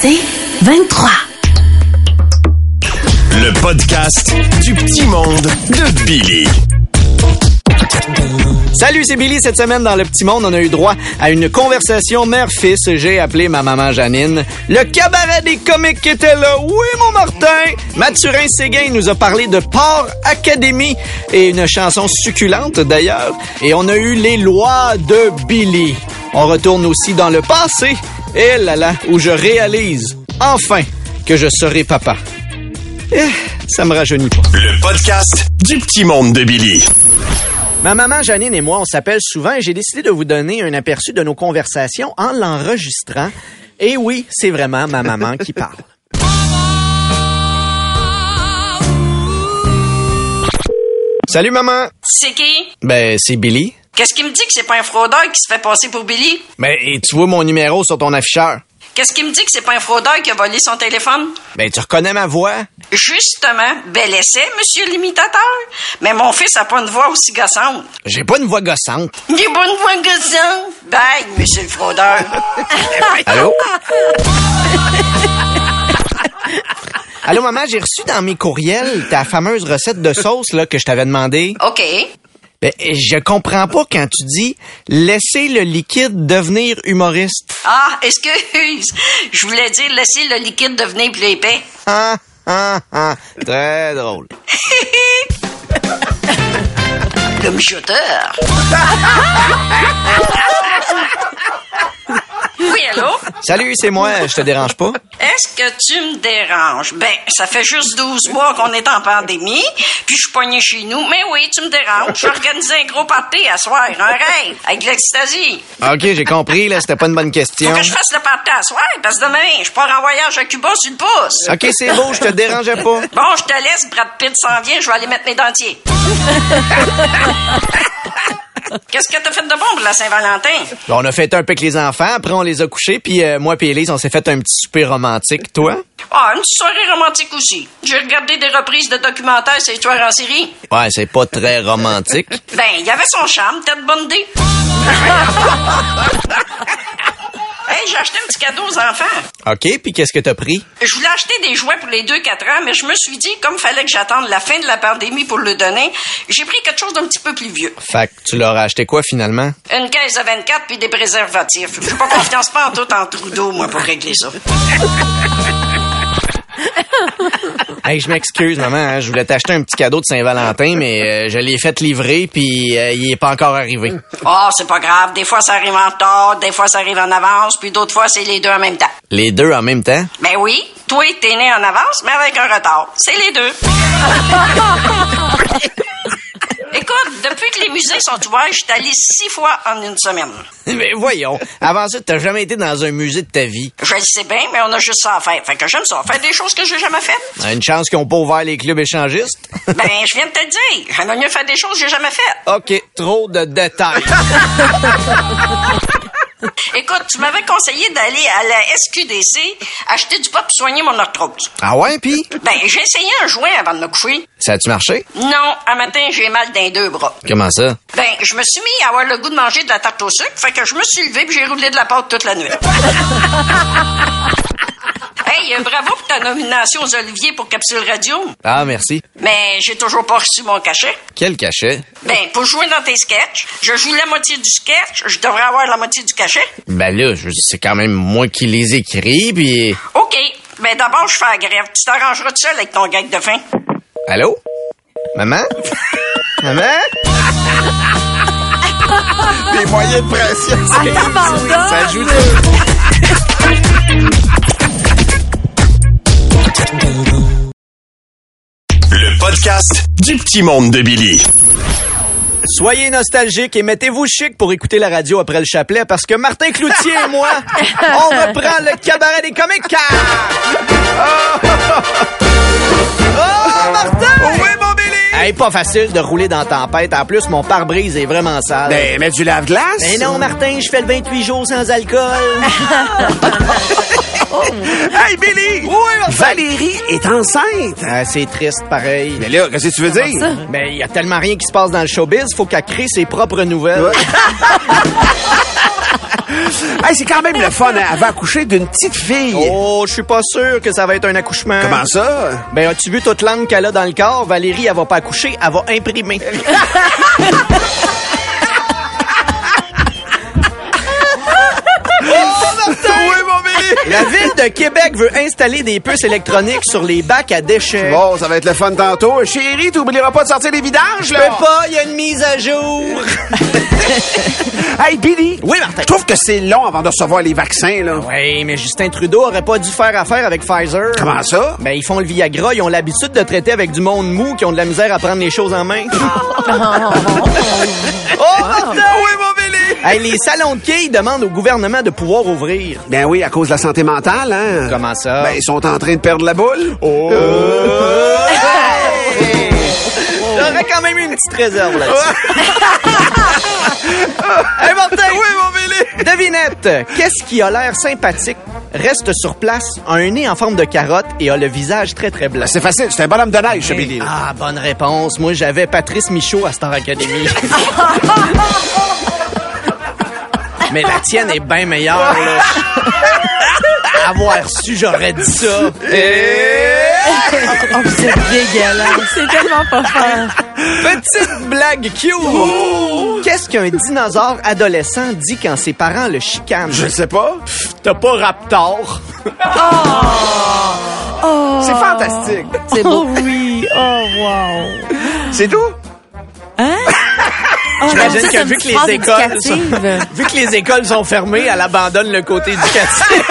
C'est 23. Le podcast du petit monde de Billy. Salut, c'est Billy. Cette semaine, dans Le Petit Monde, on a eu droit à une conversation mère-fils. J'ai appelé ma maman Janine. Le cabaret des comiques était là. Oui, mon Martin! Mathurin Séguin nous a parlé de Port Academy et une chanson succulente, d'ailleurs. Et on a eu les lois de Billy. On retourne aussi dans le passé. Et là là, où je réalise, enfin, que je serai papa. Eh, ça me rajeunit pas. Le podcast du petit monde de Billy. Ma maman Janine et moi, on s'appelle souvent et j'ai décidé de vous donner un aperçu de nos conversations en l'enregistrant. Et oui, c'est vraiment ma maman qui parle. Salut maman. C'est qui? Ben, c'est Billy. Qu'est-ce qui me dit que c'est pas un fraudeur qui se fait passer pour Billy? Ben, et tu vois mon numéro sur ton afficheur. Qu'est-ce qui me dit que c'est pas un fraudeur qui a volé son téléphone? Ben, tu reconnais ma voix? Justement, bel essai, monsieur l'imitateur. Mais mon fils a pas une voix aussi gossante. J'ai pas une voix gossante. A pas une voix gossante. Bye, monsieur le fraudeur. Allô? Allô, maman, j'ai reçu dans mes courriels ta fameuse recette de sauce là, que je t'avais demandé. OK. Ben, je comprends pas quand tu dis laisser le liquide devenir humoriste. Ah, excuse. Je voulais dire laisser le liquide devenir plus épais. Ah, ah, ah. Très drôle. Le mijoteur. Oui, allô? Salut, c'est moi, je te dérange pas? Est-ce que tu me déranges? Ben, ça fait juste 12 mois qu'on est en pandémie, puis je suis poignée chez nous. Mais oui, tu me déranges. J'ai organisé un gros party à soir, un rêve, avec de l'ecstasy. Ok, j'ai compris, là, c'était pas une bonne question. Faut que je fasse le party à soir, parce que demain, je pars en voyage à Cuba sur le pouce. Ok, c'est beau, je te dérangeais pas. Bon, je te laisse, Brad Pitt s'en vient, je vais aller mettre mes dentiers. Qu'est-ce que t'as fait de bon pour la Saint-Valentin? On a fait un peu avec les enfants, après on les a couchés, puis euh, moi et Elise, on s'est fait un petit souper romantique. Toi? Ah, une petite soirée romantique aussi. J'ai regardé des reprises de documentaires sur tueurs en série. Ouais, c'est pas très romantique. Ben, il y avait son charme, idée. hey, j'ai acheté un petit cadeau aux enfants. Ok, puis qu'est-ce que t'as pris? Je voulais acheter des jouets pour les 2-4 ans, mais je me suis dit, comme fallait que j'attende la fin de la pandémie pour le donner, j'ai pris quelque chose d'un petit peu plus vieux. Fait que tu leur as acheté quoi finalement? Une caisse de 24 puis des préservatifs. J'ai pas confiance pas en tout en Trudeau, moi, pour régler ça. Hey, je m'excuse, maman, hein, je voulais t'acheter un petit cadeau de Saint-Valentin, mais euh, je l'ai fait livrer, puis euh, il est pas encore arrivé. Oh, c'est pas grave. Des fois, ça arrive en retard, des fois, ça arrive en avance, puis d'autres fois, c'est les deux en même temps. Les deux en même temps? Ben oui, toi, t'es né en avance, mais avec un retard. C'est les deux. Depuis que les musées sont ouverts, je suis allé six fois en une semaine. Mais voyons, avant ça, t'as jamais été dans un musée de ta vie. Je le sais bien, mais on a juste ça à faire. Fait que j'aime ça, faire des choses que j'ai jamais faites. Une chance qu'ils ont pas ouvert les clubs échangistes. Ben, je viens de te le dire. J'aimerais mieux faire des choses que j'ai jamais faites. OK, trop de détails. Écoute, tu m'avais conseillé d'aller à la SQDC acheter du pot pour soigner mon arthrose. ah ouais, puis? Ben, j'ai essayé un joint avant de me coucher. Ça a-tu marché? Non, un matin, j'ai mal dans les deux bras. Comment ça? Ben, je me suis mis à avoir le goût de manger de la tarte au sucre, fait que je me suis levé puis j'ai roulé de la pâte toute la nuit. hey, euh, bravo pour ta nomination aux Oliviers pour Capsule Radio. Ah, merci. Mais j'ai toujours pas reçu mon cachet. Quel cachet? Ben, pour jouer dans tes sketchs, je joue la moitié du sketch, je devrais avoir la moitié du cachet. Ben là, je- c'est quand même moi qui les écris, puis... OK. Ben, d'abord, je fais la grève. Tu t'arrangeras tout seul avec ton gag de fin. Allô? Maman? Maman? Des moyens de pression. Ça joue podcast du petit monde de Billy. Soyez nostalgiques et mettez-vous chic pour écouter la radio après le chapelet parce que Martin Cloutier et moi, on reprend le cabaret des comiques. Oh, oh, Martin! Oui, mon Billy! Hey, pas facile de rouler dans la tempête. En plus, mon pare-brise est vraiment sale. Ben, mets du lave-glace. Mais non, Martin, je fais le 28 jours sans alcool. Hey, Billy! Oui, Valérie est enceinte. Ah, c'est triste, pareil. Mais là, qu'est-ce que tu veux dire? Mais il y a tellement rien qui se passe dans le showbiz, faut qu'elle crée ses propres nouvelles. Hey, c'est quand même le fun. hein. Elle va accoucher d'une petite fille. Oh, je suis pas sûr que ça va être un accouchement. Comment ça? Ben, as-tu vu toute l'âme qu'elle a dans le corps? Valérie, elle va pas accoucher, elle va imprimer. Oui, mon Billy! La ville de Québec veut installer des puces électroniques sur les bacs à déchets. Bon, ça va être le fun tantôt. Chérie, t'oublieras pas de sortir les vidanges, Je là? peux pas, il y a une mise à jour. Hey, Billy! Oui, Martin. Je trouve que c'est long avant de recevoir les vaccins, là. Oui, mais Justin Trudeau aurait pas dû faire affaire avec Pfizer. Comment ça? Ben, ils font le Viagra, ils ont l'habitude de traiter avec du monde mou qui ont de la misère à prendre les choses en main. oh, Martin! Oui, mon Billy! Hey, les salons de quilles demandent au gouvernement de pouvoir ouvrir. Ben oui, à cause de la santé mentale, hein? Comment ça? Ben, ils sont en train de perdre la boule. Oh! J'aurais quand même eu une petite réserve là-dessus. hey, Martin! Oui, mon Billy! Devinette, qu'est-ce qui a l'air sympathique, reste sur place, a un nez en forme de carotte et a le visage très très blanc? C'est facile, c'est un bonhomme de neige, ce Billy. Ah, bonne réponse. Moi, j'avais Patrice Michaud à Star Academy. Mais la tienne est bien meilleure, là. Avoir su, j'aurais dit ça. Oh, c'est dégueulasse. C'est tellement pas fort. Petite blague cute. Qu'est-ce qu'un dinosaure adolescent dit quand ses parents le chicanent? Je sais pas. T'as pas Raptor. C'est fantastique. C'est beau. oui. Oh, wow. C'est tout? Oh, J'imagine que vu que les écoles sont, vu que les écoles sont fermées, elle abandonne le côté éducatif.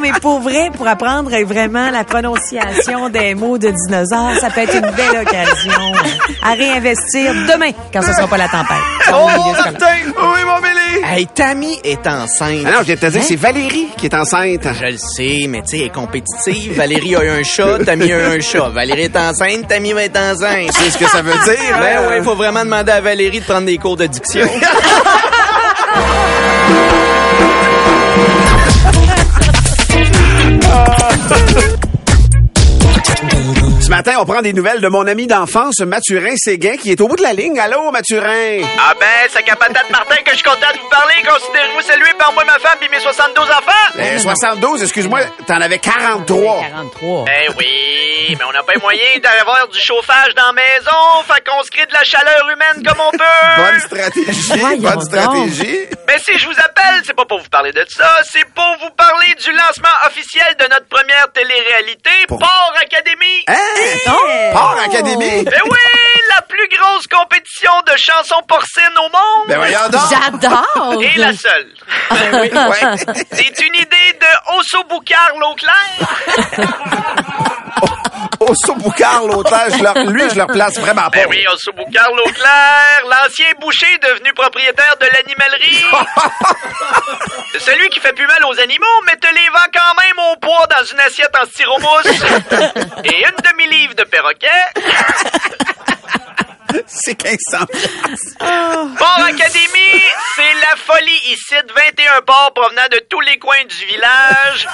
Mais pour vrai, pour apprendre vraiment la prononciation des mots de dinosaures, ça peut être une belle occasion à réinvestir demain, quand ce sera pas la tempête. oh. Martin! Oui, mon Billy! Hey, Tammy est enceinte. Ah non, je viens de te dire, c'est Valérie qui est enceinte. Je le sais, mais tu sais, elle est compétitive. Valérie a eu un chat, Tammy a eu un chat. Valérie est enceinte, Tammy va être enceinte. C'est ce que ça veut dire. Ben hein? oui, il faut vraiment demander à Valérie de prendre des cours de diction. matin, on prend des nouvelles de mon ami d'enfance, Mathurin Séguin, qui est au bout de la ligne. Allô, Mathurin? Ah ben, c'est qu'à patate Martin que je suis content de vous parler. Considérez-vous salué par moi, ma femme et mes 72 enfants? Euh, 72, excuse-moi, t'en avais 43. 43. Eh oui, mais on n'a pas les moyens d'avoir du chauffage dans la maison, fait qu'on se crée de la chaleur humaine comme on peut. Bonne stratégie, Voyons bonne donc. stratégie. Mais si je vous appelle, c'est pas pour vous parler de ça, c'est pour vous parler du lancement officiel de notre première télé-réalité, Port Académie. Port Académie? Ben oui, la plus grosse compétition de chansons porcines au monde. Ben voyons donc. J'adore! Et la seule. Ouais. C'est une idée de Osso Boucard Lauclair. Osso Lui, je leur place vraiment pas. Ben oui, Lauclair, l'ancien boucher devenu propriétaire de l'animalerie. Celui qui fait plus mal aux animaux, mais te les vend quand même au poids dans une assiette en styromousse. Et une demi-livre de perroquet. C'est 1500. Port Académie, c'est la folie ici. 21 ports provenant de tous les coins du village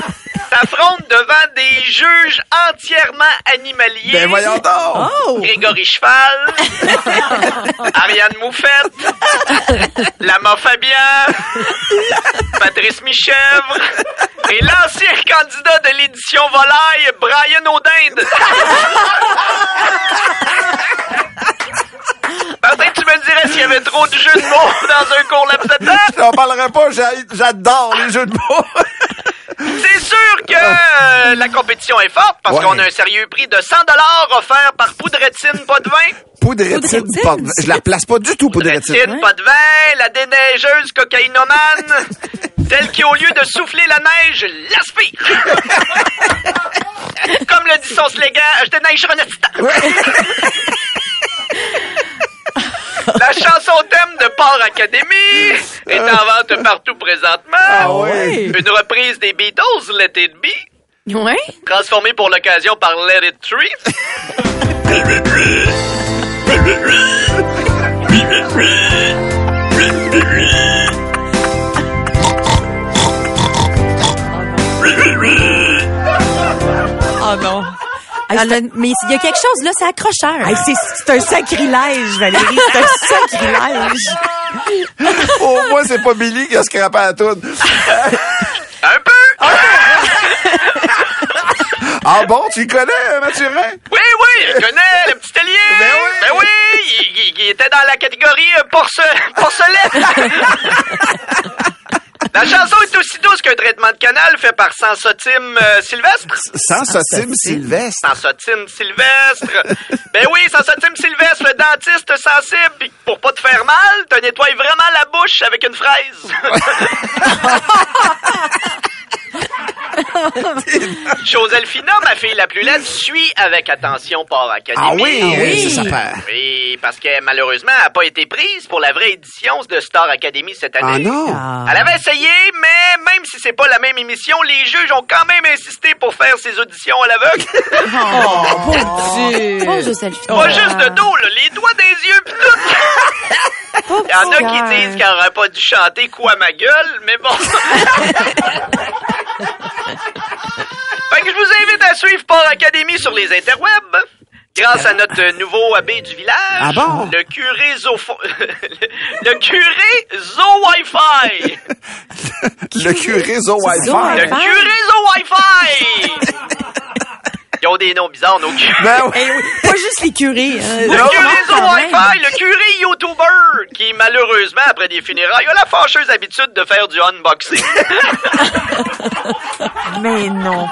s'affrontent devant des juges entièrement animaliers. Ben voyons donc. Grégory Cheval, Ariane Moufette, Lama Fabien, Patrice Michèvre et l'ancien candidat de l'édition Volaille, Brian Audinde. S'il y avait trop de jeux de mots dans un court laps de temps? J'en parlerai pas, j'a- j'adore les jeux de mots. C'est sûr que euh, la compétition est forte parce Ouais. qu'on a un sérieux prix de 100 offert par Poudretine Pas de vin. Poudretine, Poudretine. pas de- je la place pas du tout, Poudretine. Poudretine Pas de vin, la déneigeuse cocaïnomane, telle qui au lieu de souffler la neige, l'aspire. Comme le dit son slogan, je déneige un instant. La chanson thème de Port Academy est en vente partout présentement. Ah ouais. Une reprise des Beatles, Let It Be, Ouais? transformée pour l'occasion par Let It Tree. mais il y a quelque chose là, c'est accrocheur. c'est, c'est un sacrilège, Valérie. C'est un sacrilège. Au moins, c'est pas Billy qui a scrappé la toune. Un peu! Ah bon, tu le connais, euh, Mathurin? Oui, oui, je connais le petit allié. Ben oui. Ben oui, il, il- il était dans la catégorie euh, porce, porcelaine. La chanson est aussi douce qu'un traitement de canal fait par Sansotime euh, Sylvestre. Sans Sotime Sylvestre. Sansotime Sylvestre. ben oui, Sansotime Sylvestre, le dentiste sensible. Puis pour pas te faire mal, te nettoie vraiment la bouche avec une fraise. Joselphina, ma fille la plus laide, suit avec attention Port Academy. Ah oui, Ah oui. c'est sa père. Oui, parce que malheureusement, elle n'a pas été prise pour la vraie édition de Star Academy cette Ah année. non? Ah. Elle avait essayé, mais même si c'est pas la même émission, les juges ont quand même insisté pour faire ses auditions à l'aveugle. Oh, pauvre Dieu. Oh, pas juste de dos, là, les doigts des yeux pis tout. Il y en a qui disent qu'elle aurait pas dû chanter quoi ma gueule, mais bon. fait que je vous invite à suivre Port Academy sur les interwebs. Grâce à notre nouveau abbé du village, Ah bon? le curé Zo... le curé Zo Wi-Fi. Le curé Zo Wi-Fi. Le curé Zo Wi-Fi. Ils ont des noms bizarres, nos curés. Ben oui. Eh oui, pas juste les curés. hein. Le Non, curé même. Wi-Fi, le curé YouTuber, qui malheureusement, après des funérailles, a la fâcheuse habitude de faire du unboxing. Mais non.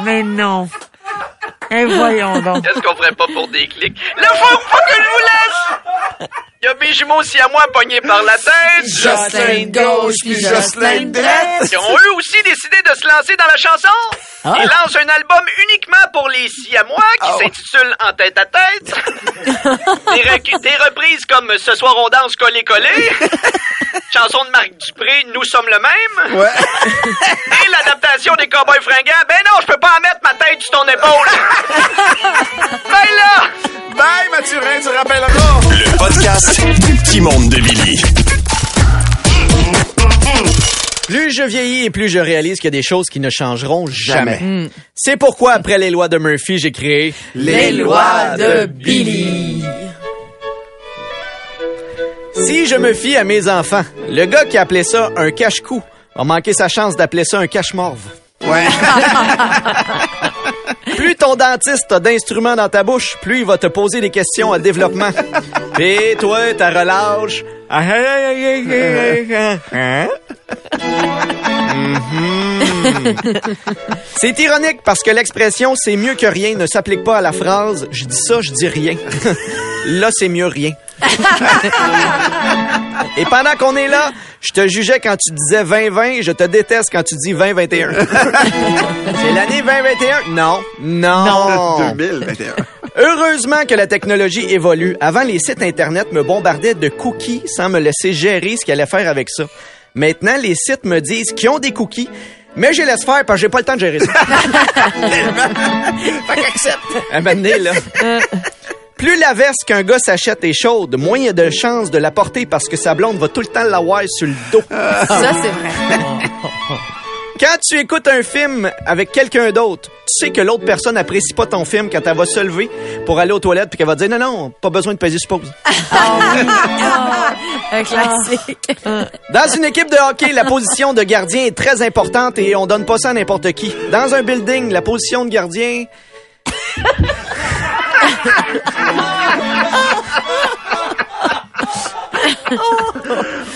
Mais non. Et voyons donc. Qu'est-ce qu'on ferait pas pour des clics? Là, faut, faut que je vous laisse! Il y a mes jumeaux aussi à moi pognés par la tête. Jocelyn gauche puis Jocelyn droite. Qui ont eux aussi décidé de se lancer dans la chanson. Ils lancent un album uniquement pour les Siamois qui s'intitule En tête à tête. des, rec- des reprises comme Ce soir on danse collé collé. Chanson de Marc Dupré, Nous sommes le même. Ouais. Et l'adaptation des Cowboys fringants. Ben non, je peux pas en mettre ma tête sur ton épaule. ben là! Bye, Mathurin, tu rappelleras. Le podcast du petit monde de Billy. Plus je vieillis et plus je réalise qu'il y a des choses qui ne changeront jamais. Jamais. C'est pourquoi, après les lois de Murphy, j'ai créé Les lois de Billy. Si je me fie à mes enfants, le gars qui appelait ça un cache-cou a manqué sa chance d'appeler ça un cache-morve. Ouais. Plus ton dentiste a d'instruments dans ta bouche, plus il va te poser des questions à développement. Et toi, ta relâche. Mhm. C'est ironique parce que l'expression c'est mieux que rien ne s'applique pas à la phrase je dis ça, je dis rien. là, c'est mieux rien. Et pendant qu'on est là, je te jugeais quand tu disais 2020, je te déteste quand tu dis 2021. c'est l'année 2021? Non. Non. 2021. Heureusement que la technologie évolue. Avant, les sites Internet me bombardaient de cookies sans me laisser gérer ce qu'ils allaient faire avec ça. Maintenant, les sites me disent qu'ils ont des cookies, mais je les laisse faire parce que j'ai pas le temps de gérer ça. fait qu'accepte. Un moment donné, là. Plus la veste qu'un gars s'achète est chaude, moins il y a de chances de la porter parce que sa blonde va tout le temps l'avoir sur le dos. Ça, c'est vrai. Quand tu écoutes un film avec quelqu'un d'autre, tu sais que l'autre personne apprécie pas ton film quand elle va se lever pour aller aux toilettes puis qu'elle va dire non non, pas besoin de peser sur pause. Un classique. Dans une équipe de hockey, la position de gardien est très importante et on donne pas ça à n'importe qui. Dans un building, la position de gardien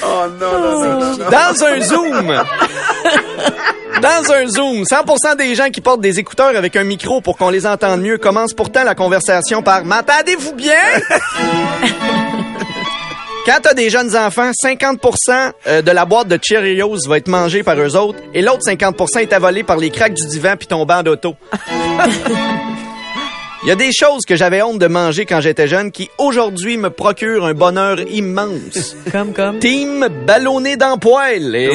Oh non, non. non. Dans un zoom. Dans un zoom, 100% des gens qui portent des écouteurs avec un micro pour qu'on les entende mieux commencent pourtant la conversation par "M'entendez-vous bien? Quand t'as des jeunes enfants, 50% euh, de la boîte de Cheerios va être mangée par eux autres et l'autre 50% est avalé par les craques du divan puis ton banc d'auto. Il y a des choses que j'avais honte de manger quand j'étais jeune qui aujourd'hui me procurent un bonheur immense. Comme, comme. Team ballonné dans poêle. Et...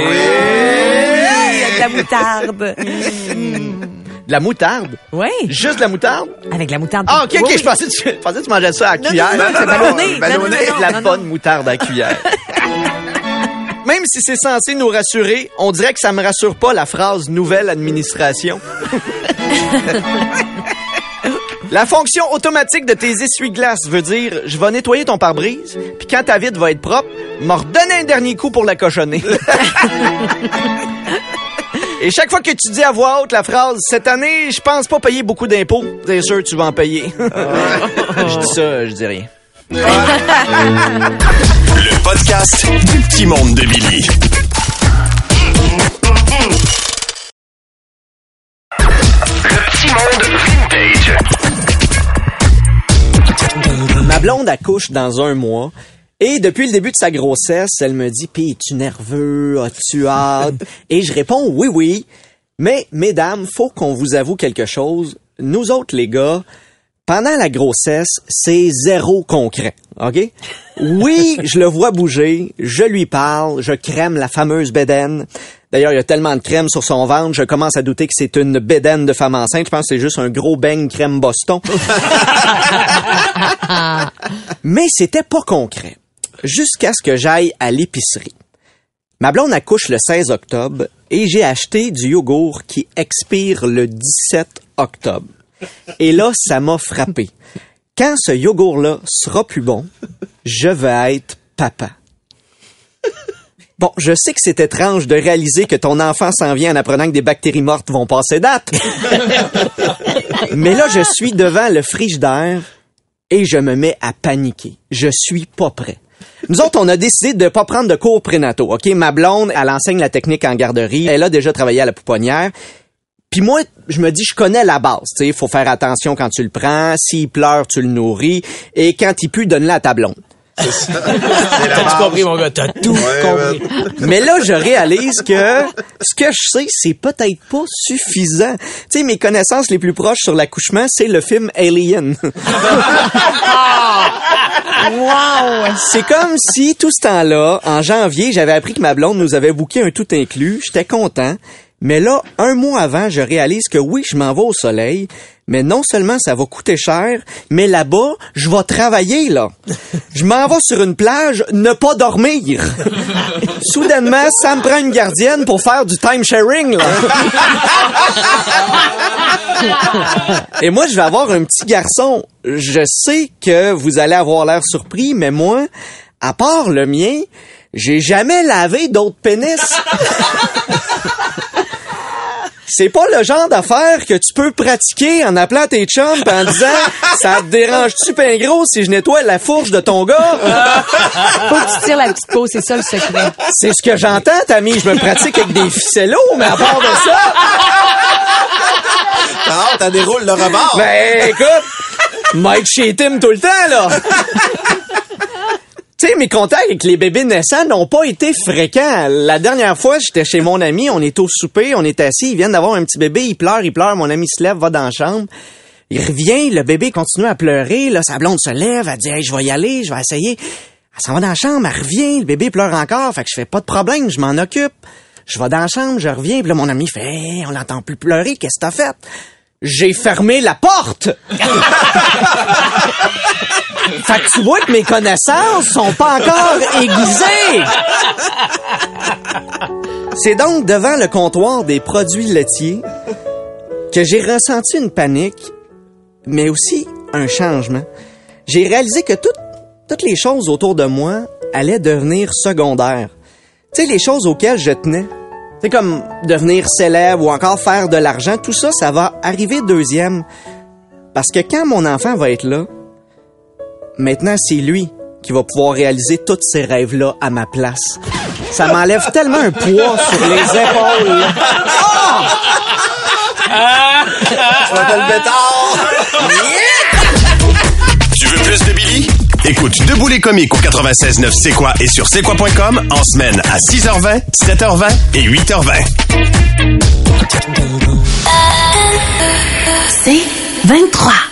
La moutarde. De la moutarde? Oui. Juste de la moutarde? Avec la moutarde. Ah, ok, ok, Oui, je pensais, que tu, je pensais que tu mangeais ça à Non, cuillère. non, non, c'est ballonné. ballonné. Non, non, non, de la non, bonne non. moutarde à cuillère. Même si c'est censé nous rassurer, on dirait que ça me rassure pas la phrase nouvelle administration. La fonction automatique de tes essuie-glaces veut dire je vais nettoyer ton pare-brise, puis quand ta vitre va être propre, m'en redonner un dernier coup pour la cochonner. Et chaque fois que tu dis à voix haute la phrase cette année, je pense pas payer beaucoup d'impôts, c'est sûr tu vas en payer. je dis ça, je dis rien. Le podcast du petit monde de Billy. Le petit monde vintage. Ma blonde accouche dans un mois. Et depuis le début de sa grossesse, elle me dit, pis es-tu nerveux? As-tu hâte? Et je réponds, oui, oui. Mais, mesdames, faut qu'on vous avoue quelque chose. Nous autres, les gars, pendant la grossesse, c'est zéro concret. OK? Oui, je le vois bouger, je lui parle, je crème la fameuse bédaine. D'ailleurs, il y a tellement de crème sur son ventre, je commence à douter que c'est une bédaine de femme enceinte. Je pense que c'est juste un gros beigne crème Boston. Mais c'était pas concret. Jusqu'à ce que j'aille à l'épicerie. Ma blonde accouche le 16 octobre et j'ai acheté du yogourt qui expire le 17 octobre. Et là, ça m'a frappé. Quand ce yogourt-là sera plus bon, je vais être papa. Bon, je sais que c'est étrange de réaliser que ton enfant s'en vient en apprenant que des bactéries mortes vont passer date. Mais là, je suis devant le frigidaire et je me mets à paniquer. Je suis pas prêt. Nous autres, on a décidé de pas prendre de cours prénataux. OK, ma blonde, elle enseigne la technique en garderie. Elle a déjà travaillé à la pouponnière. Puis moi, je me dis, je connais la base. Sais, faut faire attention quand tu le prends. S'il pleure, tu le nourris. Et quand il pue, donne-le à ta blonde. T'as tout compris, mon gars, t'as tout compris. Mais là, je réalise que ce que je sais, c'est peut-être pas suffisant. Tu sais, mes connaissances les plus proches sur l'accouchement, c'est le film Alien. Wow! C'est comme si tout ce temps-là, en janvier, j'avais appris que ma blonde nous avait booké un tout inclus. J'étais content. Mais là, un mois avant, je réalise que oui, je m'en vais au soleil, mais non seulement ça va coûter cher, mais là-bas, je vais travailler, là. Je m'en vais sur une plage, ne pas dormir. Soudainement, ça me prend une gardienne pour faire du time sharing, là. Et moi, je vais avoir un petit garçon. Je sais que vous allez avoir l'air surpris, mais moi, à part le mien, j'ai jamais lavé d'autres pénis. C'est pas le genre d'affaire que tu peux pratiquer en appelant tes chums en disant ça te dérange-tu ben gros si je nettoie la fourche de ton gars? Faut que tu tires la petite peau, c'est ça le secret. C'est ce que j'entends, Tammy. Je me pratique avec des ficellos, mais à part de ça, Ah, t'as des rôles de rebord. ben écoute, Mike chez Tim tout le temps, là. Tu sais, mes contacts avec les bébés naissants n'ont pas été fréquents. La dernière fois, j'étais chez mon ami, on est au souper, on est assis, ils viennent d'avoir un petit bébé, il pleure, il pleure, mon ami se lève, va dans la chambre. Il revient, le bébé continue à pleurer, là, sa blonde se lève, elle dit, hey, je vais y aller, je vais essayer. Elle s'en va dans la chambre, elle revient, le bébé pleure encore, fait que je fais pas de problème, je m'en occupe. Je vais dans la chambre, je reviens, puis là, mon ami fait, on l'entend plus pleurer, qu'est-ce que t'as fait? J'ai fermé la porte! Fait que tu vois que mes connaissances sont pas encore aiguisées. C'est donc devant le comptoir des produits laitiers que j'ai ressenti une panique, mais aussi un changement. J'ai réalisé que toutes, toutes les choses autour de moi allaient devenir secondaires. Tu sais, les choses auxquelles je tenais. C'est comme devenir célèbre ou encore faire de l'argent, tout ça, ça va arriver deuxième. Parce que quand mon enfant va être là, maintenant c'est lui qui va pouvoir réaliser tous ces rêves-là à ma place. Ça m'enlève tellement un poids sur les épaules. Je m'appelle Bétard. Tu veux plus de Billy? Écoute Debout les comiques au 96.9 C'est quoi et sur c'est quoi.com en semaine à 6h20, 7h20 et 8h20. C'est 23.